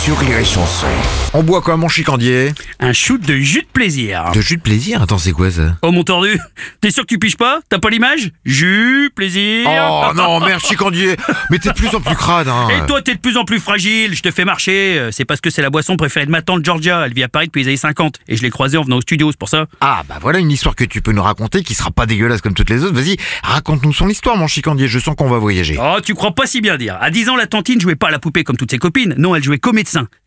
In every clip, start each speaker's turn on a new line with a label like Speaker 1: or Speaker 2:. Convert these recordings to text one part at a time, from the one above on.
Speaker 1: sur Rire et Chanson.
Speaker 2: On boit quoi, mon chicandier?
Speaker 3: Un shoot de jus de plaisir.
Speaker 2: De jus de plaisir? Attends, c'est quoi ça?
Speaker 3: Oh mon tordu, t'es sûr que tu piges pas? T'as pas l'image? Jus, plaisir.
Speaker 2: Oh non, merde, chicandier Mais t'es de plus en plus crade, hein
Speaker 3: Et toi, t'es de plus en plus fragile, je te fais marcher. Euh, C'est parce que c'est la boisson préférée de ma tante Georgia. Elle vit à Paris depuis les années 50. Et je l'ai croisée en venant au studio, c'est pour ça.
Speaker 2: Ah, bah voilà une histoire que tu peux nous raconter qui sera pas dégueulasse comme toutes les autres. Vas-y, raconte-nous son histoire, mon chicandier, je sens qu'on va voyager.
Speaker 3: Oh, tu crois pas si bien dire. À 10 ans, la tantine jouait pas à la poupée comme toutes ses copines. Non, elle jouait qu'au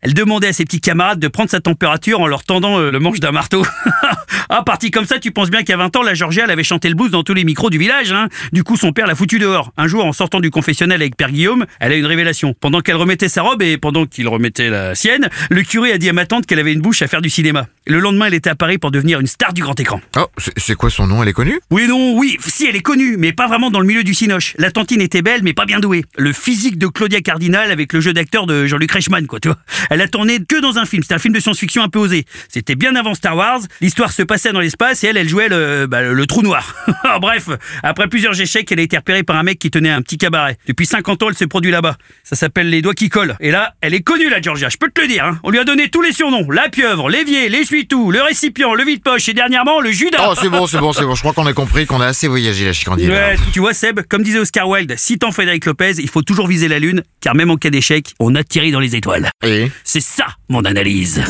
Speaker 3: Elle demandait à ses petits camarades de prendre sa température en leur tendant euh, le manche d'un marteau. ah, parti comme ça, tu penses bien qu'à 20 ans, la Georgia, elle avait chanté le blues dans tous les micros du village, hein. Du coup, son père l'a foutu dehors. Un jour, en sortant du confessionnel avec Père Guillaume, elle a une révélation. Pendant qu'elle remettait sa robe et pendant qu'il remettait la sienne, le curé a dit à ma tante qu'elle avait une bouche à faire du cinéma. Le lendemain, elle était à Paris pour devenir une star du grand écran.
Speaker 2: Oh, c'est- quoi son nom? Elle est connue?
Speaker 3: Oui, non, oui, si, elle est connue, mais pas vraiment dans le milieu du cinoche. La tantine était belle, mais pas bien douée. Le physique de Claudia Cardinal avec le jeu d'acteur de Jean-Luc Reichmann, quoi, tu vois. Elle a tourné que dans un film. C'était un film de science-fiction un peu osé. C'était bien avant Star Wars. L'histoire se dans l'espace et elle, elle jouait le, bah, le, trou noir. Bref, après plusieurs échecs, elle a été repérée par un mec qui tenait un petit cabaret. Depuis 50 ans, elle se produit là-bas. Ça s'appelle Les Doigts qui collent. Et là, elle est connue, la Georgia, je peux te le dire. hein. On lui a donné tous les surnoms. La pieuvre, l'évier, l'essuie-tout, le récipient, le vide-poche et dernièrement, le Judas.
Speaker 2: Oh, c'est bon, c'est bon, c'est bon. Je crois qu'on a compris qu'on a assez voyagé, la chicandier. là.
Speaker 3: Ouais, tu vois Seb, comme disait Oscar Wilde, citant Frédéric Lopez, il faut toujours viser la lune, car même en cas d'échec, on atterrit dans les étoiles.
Speaker 2: Et
Speaker 3: C'est ça mon analyse.